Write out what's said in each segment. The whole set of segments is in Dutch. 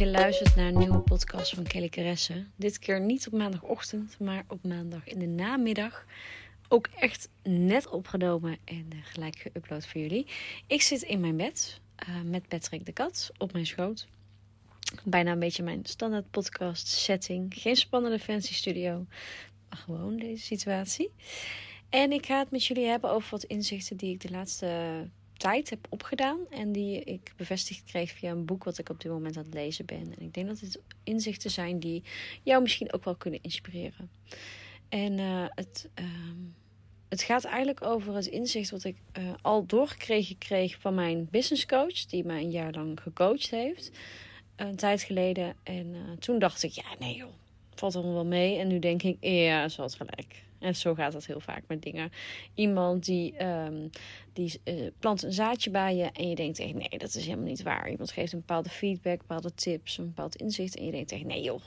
je luistert naar een nieuwe podcast van Kelly Caresse. Dit keer niet op maandagochtend, maar op maandag in de namiddag. Ook echt net opgenomen en uh, gelijk geüpload voor jullie. Ik zit in mijn bed uh, met Patrick de kat op mijn schoot. Bijna een beetje mijn standaard podcast setting. Geen spannende fancy studio, maar gewoon deze situatie. En ik ga het met jullie hebben over wat inzichten die ik de laatste tijd heb opgedaan. En die ik bevestigd kreeg via een boek wat ik op dit moment aan het lezen ben. En ik denk dat dit inzichten zijn die jou misschien ook wel kunnen inspireren. En uh, het, uh, het gaat eigenlijk over het inzicht wat ik uh, al doorgekregen kreeg van mijn business coach. Die mij een jaar lang gecoacht heeft. Een tijd geleden. En eh, toen dacht ik, ja nee joh, valt allemaal wel mee. En nu denk ik, ja, ze had gelijk. En zo gaat dat heel vaak met dingen. Iemand die, um, die uh, plant een zaadje bij je en je denkt echt nee, dat is helemaal niet waar. Iemand geeft een bepaalde feedback, bepaalde tips, een bepaald inzicht en je denkt echt nee joh.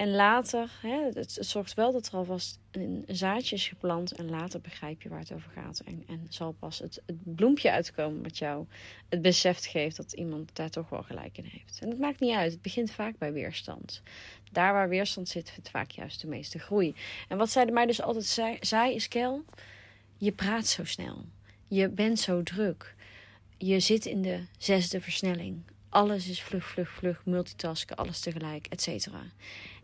En later, hè, het, zorgt wel dat er alvast een, zaadje is geplant en later begrijp je waar het over gaat. En, en zal pas het, bloempje uitkomen wat jou het besef geeft dat iemand daar toch wel gelijk in heeft. En het maakt niet uit, het begint vaak bij weerstand. Daar waar weerstand zit, vindt vaak juist de meeste groei. En wat zij mij dus altijd zei, zei is: Kel, je praat zo snel. Je bent zo druk. Je zit in de zesde versnelling. Alles is vlug, vlug, vlug, multitasken, alles tegelijk, et cetera.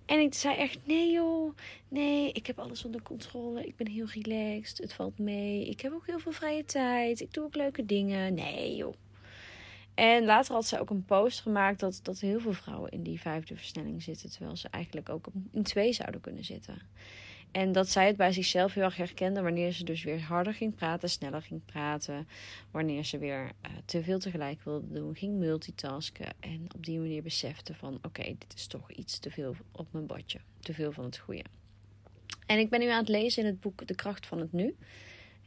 En ik zei echt: nee, joh, nee, ik heb alles onder controle. Ik ben heel relaxed. Het valt mee. Ik heb ook heel veel vrije tijd. Ik doe ook leuke dingen. Nee, joh. En later had ze ook een post gemaakt dat, dat heel veel vrouwen in die vijfde versnelling zitten. Terwijl ze eigenlijk ook in twee zouden kunnen zitten. En dat zij het bij zichzelf heel erg herkende wanneer ze dus weer harder ging praten, sneller ging praten. Wanneer ze weer uh, te veel tegelijk wilde doen, ging multitasken. En op die manier besefte van oké, dit is toch iets te veel op mijn bordje. Te veel van het goede. En ik ben nu aan het lezen in het boek De Kracht van het Nu.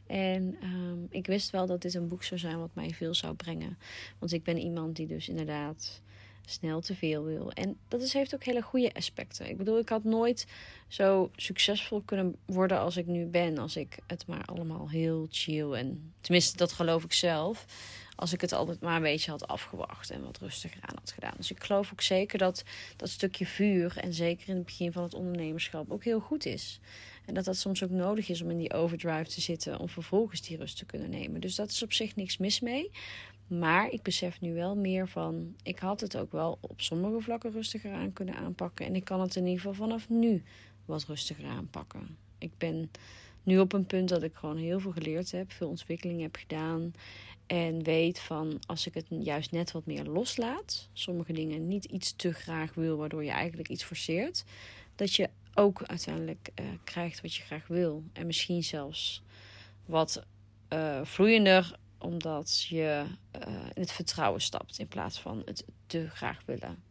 En um, ik wist wel dat dit een boek zou zijn wat mij veel zou brengen. Want ik ben iemand die dus inderdaad snel te veel wil. En dat is, heeft ook hele goede aspecten. Ik bedoel, ik had nooit zo succesvol kunnen worden als ik nu ben. Als ik het maar allemaal heel chill en tenminste, dat geloof ik zelf. Als ik het altijd maar een beetje had afgewacht en wat rustiger aan had gedaan. Dus ik geloof ook zeker dat dat stukje vuur en zeker in het begin van het ondernemerschap ook heel goed is. En dat dat soms ook nodig is om in die overdrive te zitten om vervolgens die rust te kunnen nemen. Dus dat is op zich niks mis mee. Maar ik besef nu wel meer van, ik had het ook wel op sommige vlakken rustiger aan kunnen aanpakken. En ik kan het in ieder geval vanaf nu wat rustiger aanpakken. Ik ben nu op een punt dat ik gewoon heel veel geleerd heb, veel ontwikkeling heb gedaan. En weet van als ik het juist net wat meer loslaat, sommige dingen niet iets te graag wil, waardoor je eigenlijk iets forceert, dat je ook uiteindelijk uh, krijgt wat je graag wil. En misschien zelfs wat uh, vloeiender, omdat je uh, in het vertrouwen stapt in plaats van het te graag willen.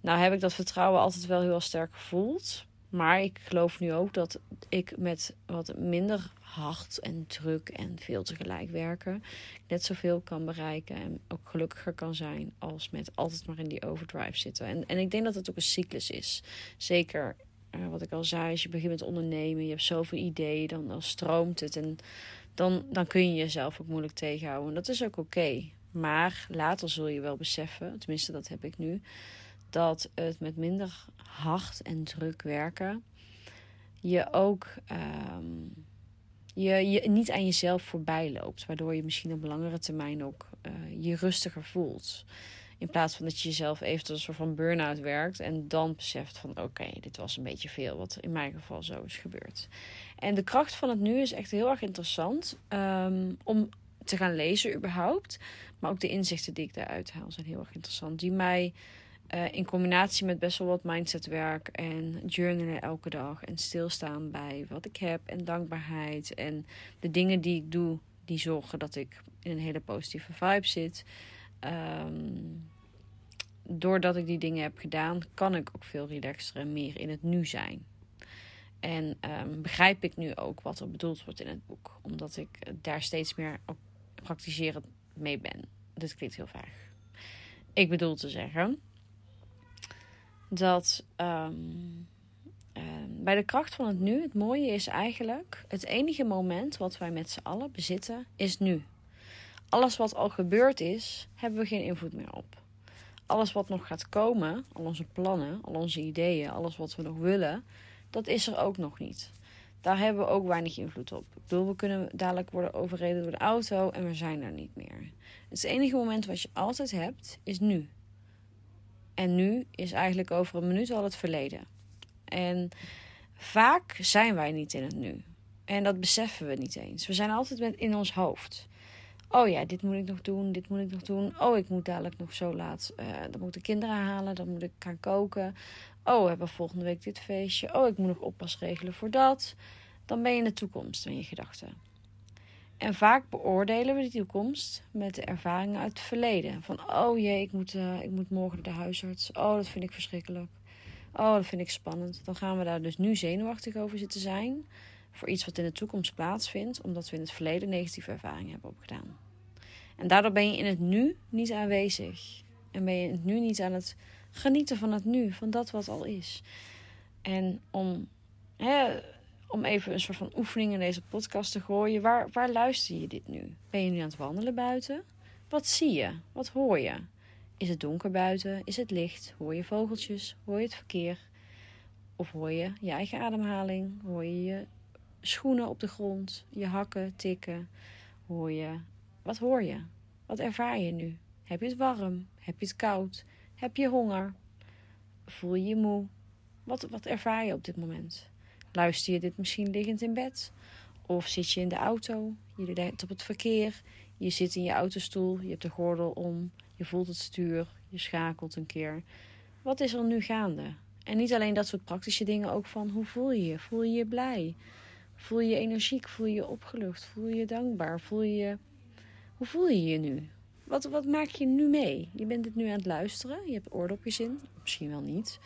Nou heb ik dat vertrouwen altijd wel heel sterk gevoeld. Maar ik geloof nu ook dat ik met wat minder hard en druk en veel tegelijk werken net zoveel kan bereiken en ook gelukkiger kan zijn als met altijd maar in die overdrive zitten. En, en ik denk dat het ook een cyclus is. Zeker uh, wat ik al zei, als je begint met ondernemen, je hebt zoveel ideeën, dan, dan stroomt het en dan, dan kun je jezelf ook moeilijk tegenhouden. En dat is ook oké. Maar later zul je wel beseffen, tenminste dat heb ik nu, dat het met minder hard en druk werken je ook um, je, je niet aan jezelf voorbij loopt. Waardoor je misschien op langere termijn ook uh, je rustiger voelt. In plaats van dat je jezelf even tot een soort van burn-out werkt. En dan beseft van oké, dit was een beetje veel. Wat in mijn geval zo is gebeurd. En de kracht van het nu is echt heel erg interessant. Um, om te gaan lezen überhaupt. Maar ook de inzichten die ik daaruit haal zijn heel erg interessant. Die mij uh, in combinatie met best wel wat mindsetwerk en journalen elke dag. En stilstaan bij wat ik heb en dankbaarheid. En de dingen die ik doe, die zorgen dat ik in een hele positieve vibe zit. Um, doordat ik die dingen heb gedaan, kan ik ook veel relaxter en meer in het nu zijn. En um, begrijp ik nu ook wat er bedoeld wordt in het boek. Omdat ik daar steeds meer praktiserend mee ben. Dit klinkt heel vaag. Ik bedoel te zeggen dat uh, bij de kracht van het nu, het mooie is eigenlijk, het enige moment wat wij met z'n allen bezitten, is nu. Alles wat al gebeurd is, hebben we geen invloed meer op. alles wat nog gaat komen, al onze plannen, al onze ideeën, alles wat we nog willen, dat is er ook nog niet. Daar hebben we ook weinig invloed op. Ik bedoel, we kunnen dadelijk worden overreden door de auto en we zijn er niet meer. Het enige moment wat je altijd hebt, is nu. En nu is eigenlijk over een minuut al het verleden. En vaak zijn wij niet in het nu. En dat beseffen we niet eens. We zijn altijd in ons hoofd. Oh ja, dit moet ik nog doen, dit moet ik nog doen. Oh, ik moet dadelijk nog zo laat. Uh, dan moet ik kinderen halen, dan moet ik gaan koken. Oh, we hebben volgende week dit feestje. Oh, ik moet nog oppas regelen voor dat. Dan ben je in de toekomst in je gedachten. En vaak beoordelen we de toekomst met de ervaringen uit het verleden. Van, oh jee, ik moet, uh, ik moet morgen naar de huisarts. Oh, dat vind ik verschrikkelijk. Oh, dat vind ik spannend. Dan gaan we daar dus nu zenuwachtig over zitten zijn voor iets wat in de toekomst plaatsvindt, omdat we in het verleden negatieve ervaringen hebben opgedaan. En daardoor ben je in het nu niet aanwezig. En ben je in het nu niet aan het genieten van het nu, van dat wat al is. En om, hè, om even een soort van oefening in deze podcast te gooien, waar, waar luister je dit nu? Ben je nu aan het wandelen buiten? Wat zie je? Wat hoor je? Is het donker buiten? Is het licht? Hoor je vogeltjes? Hoor je het verkeer? Of hoor je je eigen ademhaling? Hoor je je schoenen op de grond, je hakken tikken. Hoor je, wat hoor je? Wat ervaar je nu? Heb je het warm? Heb je het koud? Heb je honger? Voel je je moe? Wat, wat ervaar je op dit moment? Luister je dit misschien liggend in bed? Of zit je in de auto? Je denkt op het verkeer. Je zit in je autostoel. Je hebt de gordel om. Je voelt het stuur. Je schakelt een keer. Wat is er nu gaande? En niet alleen dat soort praktische dingen, ook van hoe voel je je? Voel je je blij? Voel je energiek? Voel je opgelucht? Voel je je dankbaar? Voel je. Hoe voel je je nu? Wat, wat maak je nu mee? Je bent het nu aan het luisteren. Je hebt oordopjes in. Misschien wel niet.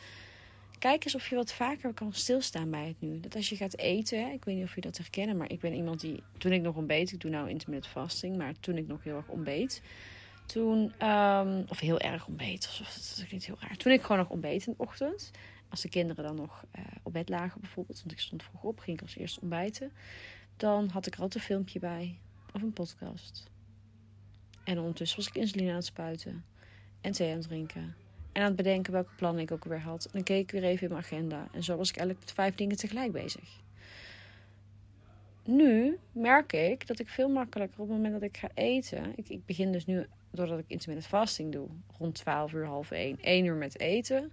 Kijk eens of je wat vaker kan stilstaan bij het nu. Dat als je gaat eten, ik weet niet of je dat herkennen, maar ik ben iemand die, toen ik nog ontbeet, ik doe nou intermittent fasting, maar toen ik nog heel erg ontbeet, toen, um, of heel erg ontbeet, dat klinkt heel raar. Toen ik gewoon nog ontbeet in de ochtend, als de kinderen dan nog uh, op bed lagen bijvoorbeeld, want ik stond vroeg op, ging ik als eerste ontbijten, dan had ik er altijd een filmpje bij of een podcast. En ondertussen was ik insuline aan het spuiten en thee aan het drinken. En aan het bedenken welke plannen ik ook weer had. En dan keek ik weer even in mijn agenda. En zo was ik eigenlijk vijf dingen tegelijk bezig. Nu merk ik dat ik veel makkelijker op het moment dat ik ga eten. Ik, ik begin dus nu, doordat ik intermittent fasting doe, rond 12 uur, half 1, 1 uur met eten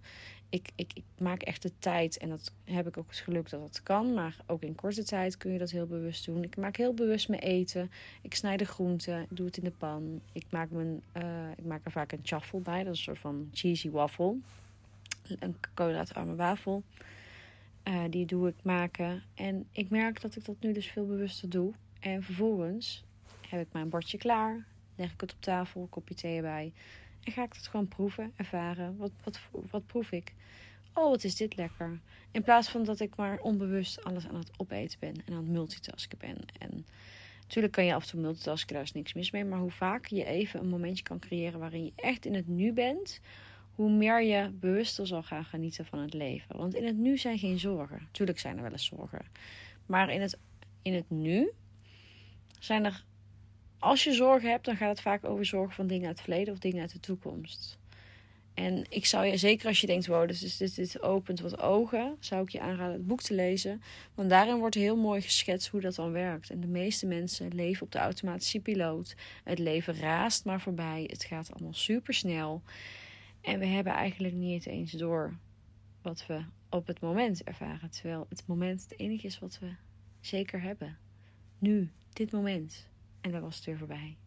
ik, ik, ik, maak echt de tijd en dat heb ik ook het geluk dat dat kan. Maar ook in korte tijd kun je dat heel bewust doen. Ik maak heel bewust mijn eten. Ik snij de groenten, doe het in de pan. Ik maak, mijn, uh, ik maak er vaak een chaffel bij, dat is een soort van cheesy waffle. Een koolhydraatarme wafel. Uh, die doe ik maken. En ik merk dat ik dat nu dus veel bewuster doe. En vervolgens heb ik mijn bordje klaar. Leg ik het op tafel, kopje thee erbij. En ga ik het gewoon proeven, ervaren. Wat, wat, wat proef ik? Oh, wat is dit lekker. In plaats van dat ik maar onbewust alles aan het opeten ben en aan het multitasken ben. En natuurlijk kan je af en toe multitasken, daar is niks mis mee. Maar hoe vaker je even een momentje kan creëren waarin je echt in het nu bent, hoe meer je bewuster zal gaan genieten van het leven. Want in het nu zijn geen zorgen. Tuurlijk zijn er wel eens zorgen. Maar in het, in het nu zijn er als je zorgen hebt, dan gaat het vaak over zorgen van dingen uit het verleden of dingen uit de toekomst. En ik zou je, zeker als je denkt, wow, dus dit, dit opent wat ogen, zou ik je aanraden het boek te lezen. Want daarin wordt heel mooi geschetst hoe dat dan werkt. En de meeste mensen leven op de automatische piloot. Het leven raast maar voorbij. Het gaat allemaal super snel. En we hebben eigenlijk niet eens door wat we op het moment ervaren. Terwijl het moment het enige is wat we zeker hebben. Nu, dit moment. En dan was het weer voorbij.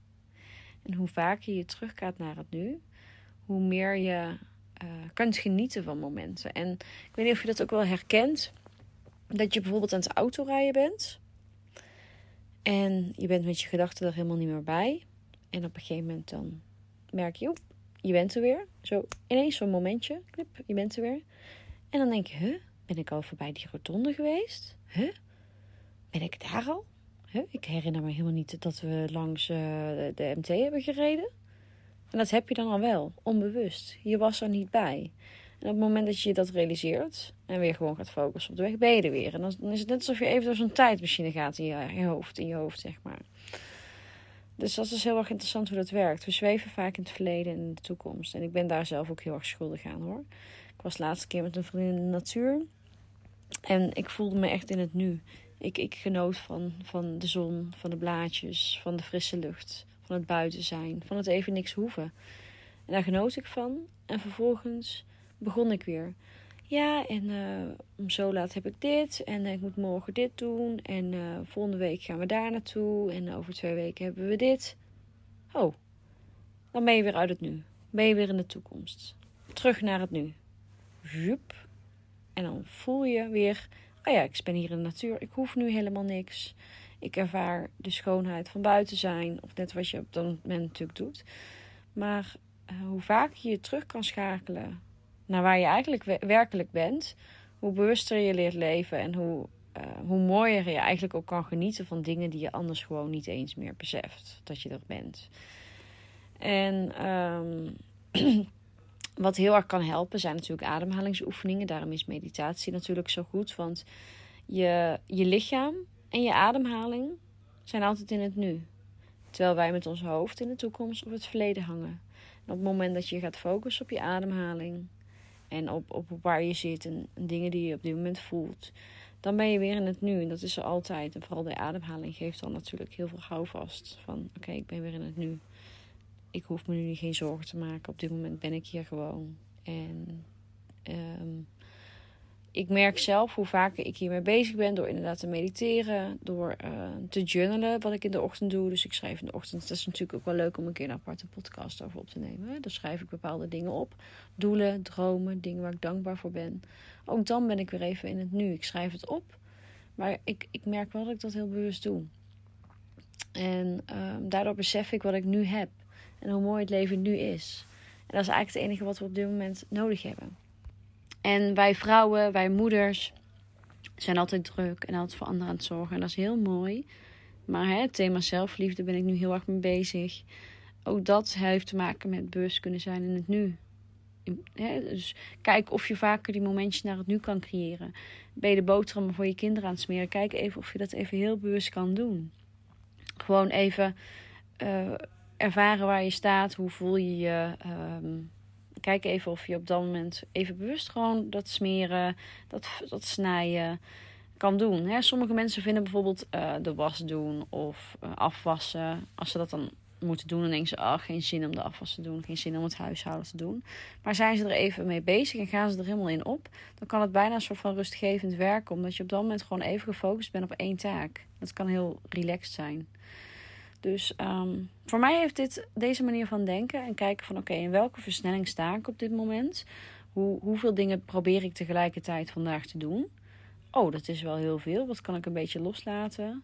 En hoe vaker je teruggaat naar het nu, hoe meer je uh, kunt genieten van momenten. En ik weet niet of je dat ook wel herkent. Dat je bijvoorbeeld aan het autorijden bent. En je bent met je gedachten er helemaal niet meer bij. En op een gegeven moment dan merk je, op, je bent er weer. Zo ineens zo'n momentje, knip, je bent er weer. En dan denk je, huh, ben ik al voorbij die rotonde geweest? Huh, ben ik daar al? Ik herinner me helemaal niet dat we langs uh, de MT hebben gereden. En dat heb je dan al wel, onbewust. Je was er niet bij. En op het moment dat je dat realiseert en weer gewoon gaat focussen op de weg, ben je er weer. En dan, is het net alsof je even door zo'n tijdmachine gaat in je, je, hoofd, in je hoofd, zeg maar. Dus dat is heel erg interessant hoe dat werkt. We zweven vaak in het verleden en in de toekomst. En ik ben daar zelf ook heel erg schuldig aan hoor. Ik was de laatste keer met een vriendin in de natuur. En ik voelde me echt in het nu. Ik, ik genoot van, van de zon, van de blaadjes, van de frisse lucht, van het buiten zijn, van het even niks hoeven. En daar genoot ik van. En vervolgens begon ik weer. Ja, en uh, om zo laat heb ik dit. En ik moet morgen dit doen. En uh, volgende week gaan we daar naartoe. En over twee weken hebben we dit. Oh, dan ben je weer uit het nu. Ben je weer in de toekomst. Terug naar het nu. Joep. En dan voel je weer, oh ja, ik ben hier in de natuur. Ik hoef nu helemaal niks. Ik ervaar de schoonheid van buiten zijn. Of net wat je op dat moment natuurlijk doet. Maar uh, hoe vaak je je terug kan schakelen naar waar je eigenlijk werkelijk bent, hoe bewuster je leert leven en hoe, uh, hoe mooier je eigenlijk ook kan genieten van dingen die je anders gewoon niet eens meer beseft dat je er bent. En um, wat heel erg kan helpen zijn natuurlijk ademhalingsoefeningen. Daarom is meditatie natuurlijk zo goed, want je, je lichaam en je ademhaling zijn altijd in het nu. Terwijl wij met ons hoofd in de toekomst of het verleden hangen. En op het moment dat je gaat focussen op je ademhaling, en op, op waar je zit en, dingen die je op dit moment voelt, dan ben je weer in het nu. En dat is er altijd. En vooral de ademhaling geeft dan natuurlijk heel veel houvast. Van oké, ik ben weer in het nu. Ik hoef me nu geen zorgen te maken. Op dit moment ben ik hier gewoon. En um, ik merk zelf hoe vaker ik hiermee bezig ben door inderdaad te mediteren, door uh, te journalen, wat ik in de ochtend doe. Dus ik schrijf in de ochtend. Dat is natuurlijk ook wel leuk om een keer een aparte podcast over op te nemen. Dan schrijf ik bepaalde dingen op. Doelen, dromen, dingen waar ik dankbaar voor ben. Ook dan ben ik weer even in het nu. Ik schrijf het op. Maar ik, ik merk wel dat ik dat heel bewust doe. En um, daardoor besef ik wat ik nu heb. En hoe mooi het leven nu is. En dat is eigenlijk het enige wat we op dit moment nodig hebben. En wij vrouwen, wij moeders, zijn altijd druk en altijd voor anderen aan het zorgen. En dat is heel mooi. Maar hè, het thema zelfliefde ben ik nu heel erg mee bezig. Ook dat heeft te maken met bewust kunnen zijn in het nu. dus kijk of je vaker die momentjes naar het nu kan creëren. Ben je de boterhammen voor je kinderen aan het smeren? Kijk even of je dat even heel bewust kan doen. Gewoon even uh, ervaren waar je staat. Hoe voel je je? Um, kijk even of je op dat moment even bewust gewoon dat smeren, dat, dat snijden kan doen. Hè? Sommige mensen vinden bijvoorbeeld uh, de was doen of uh, afwassen. Als ze dat dan moeten doen, dan denken ze: ah, geen zin om de afwas te doen, geen zin om het huishouden te doen. Maar zijn ze er even mee bezig en gaan ze er helemaal in op, dan kan het bijna een soort van rustgevend werken, omdat je op dat moment gewoon even gefocust bent op één taak. Dat kan heel relaxed zijn. Dus um, voor mij heeft dit deze manier van denken en kijken van oké, in welke versnelling sta ik op dit moment? Hoe, hoeveel dingen probeer ik tegelijkertijd vandaag te doen? Oh, dat is wel heel veel. Wat kan ik een beetje loslaten?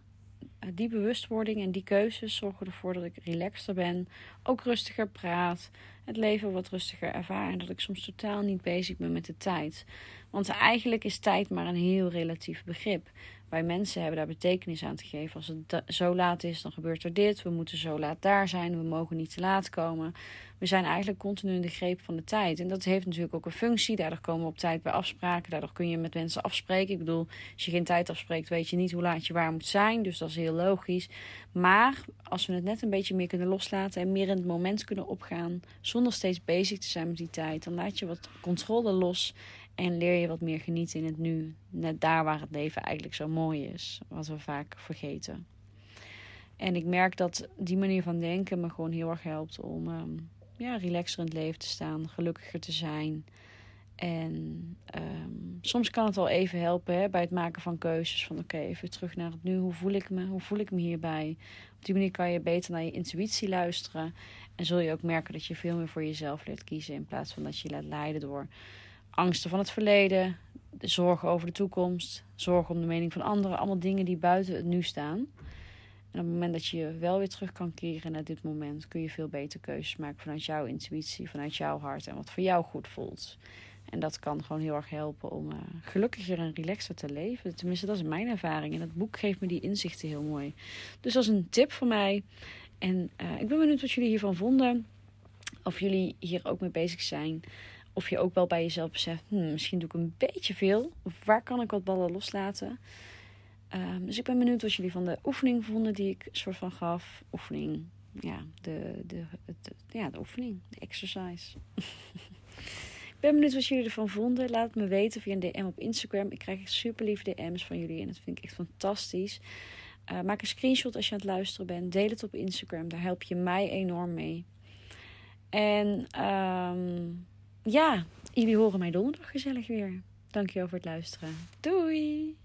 Die bewustwording en die keuzes zorgen ervoor dat ik relaxter ben, ook rustiger praat, het leven wat rustiger ervaar en dat ik soms totaal niet bezig ben met de tijd. Want eigenlijk is tijd maar een heel relatief begrip. Wij mensen hebben daar betekenis aan te geven. Als het zo laat is, dan gebeurt er dit. We moeten zo laat daar zijn. We mogen niet te laat komen. We zijn eigenlijk continu in de greep van de tijd. En dat heeft natuurlijk ook een functie. Daardoor komen we op tijd bij afspraken. Daardoor kun je met mensen afspreken. Ik bedoel, als je geen tijd afspreekt, weet je niet hoe laat je waar moet zijn. Dus dat is heel logisch. Maar als we het net een beetje meer kunnen loslaten en meer in het moment kunnen opgaan, zonder steeds bezig te zijn met die tijd, dan laat je wat controle los en leer je wat meer genieten in het nu. Net daar waar het leven eigenlijk zo mooi is. Wat we vaak vergeten. En ik merk dat die manier van denken me gewoon heel erg helpt om um, ja, relaxer in het leven te staan. Gelukkiger te zijn. En um, soms kan het wel even helpen bij het maken van keuzes. Van oké, even terug naar het nu. Hoe voel ik me? Hoe voel ik me hierbij? Op die manier kan je beter naar je intuïtie luisteren. En zul je ook merken dat je veel meer voor jezelf leert kiezen. In plaats van dat je je laat leiden door angsten van het verleden, de zorgen over de toekomst, zorgen om de mening van anderen, allemaal dingen die buiten het nu staan. En op het moment dat je wel weer terug kan keren naar dit moment, kun je veel beter keuzes maken vanuit jouw intuïtie, vanuit jouw hart en wat voor jou goed voelt. En dat kan gewoon heel erg helpen om uh, gelukkiger en relaxer te leven. Tenminste, dat is mijn ervaring. En dat boek geeft me die inzichten heel mooi. Dus dat is een tip voor mij. En uh, ik ben benieuwd wat jullie hiervan vonden. Of jullie hier ook mee bezig zijn. Of je ook wel bij jezelf beseft, hmm, misschien doe ik een beetje veel. Of waar kan ik wat ballen loslaten? Um, dus ik ben benieuwd wat jullie van de oefening vonden die ik soort van gaf. Oefening ja, de, de, ja, de oefening, de exercise. ik ben benieuwd wat jullie ervan vonden. Laat het me weten via een DM op Instagram. Ik krijg echt super lieve DM's van jullie en dat vind ik echt fantastisch. Uh, maak een screenshot als je aan het luisteren bent. Deel het op Instagram. Daar help je mij enorm mee. En um, ja, jullie horen mij donderdag gezellig weer. Dankjewel voor het luisteren. Doei!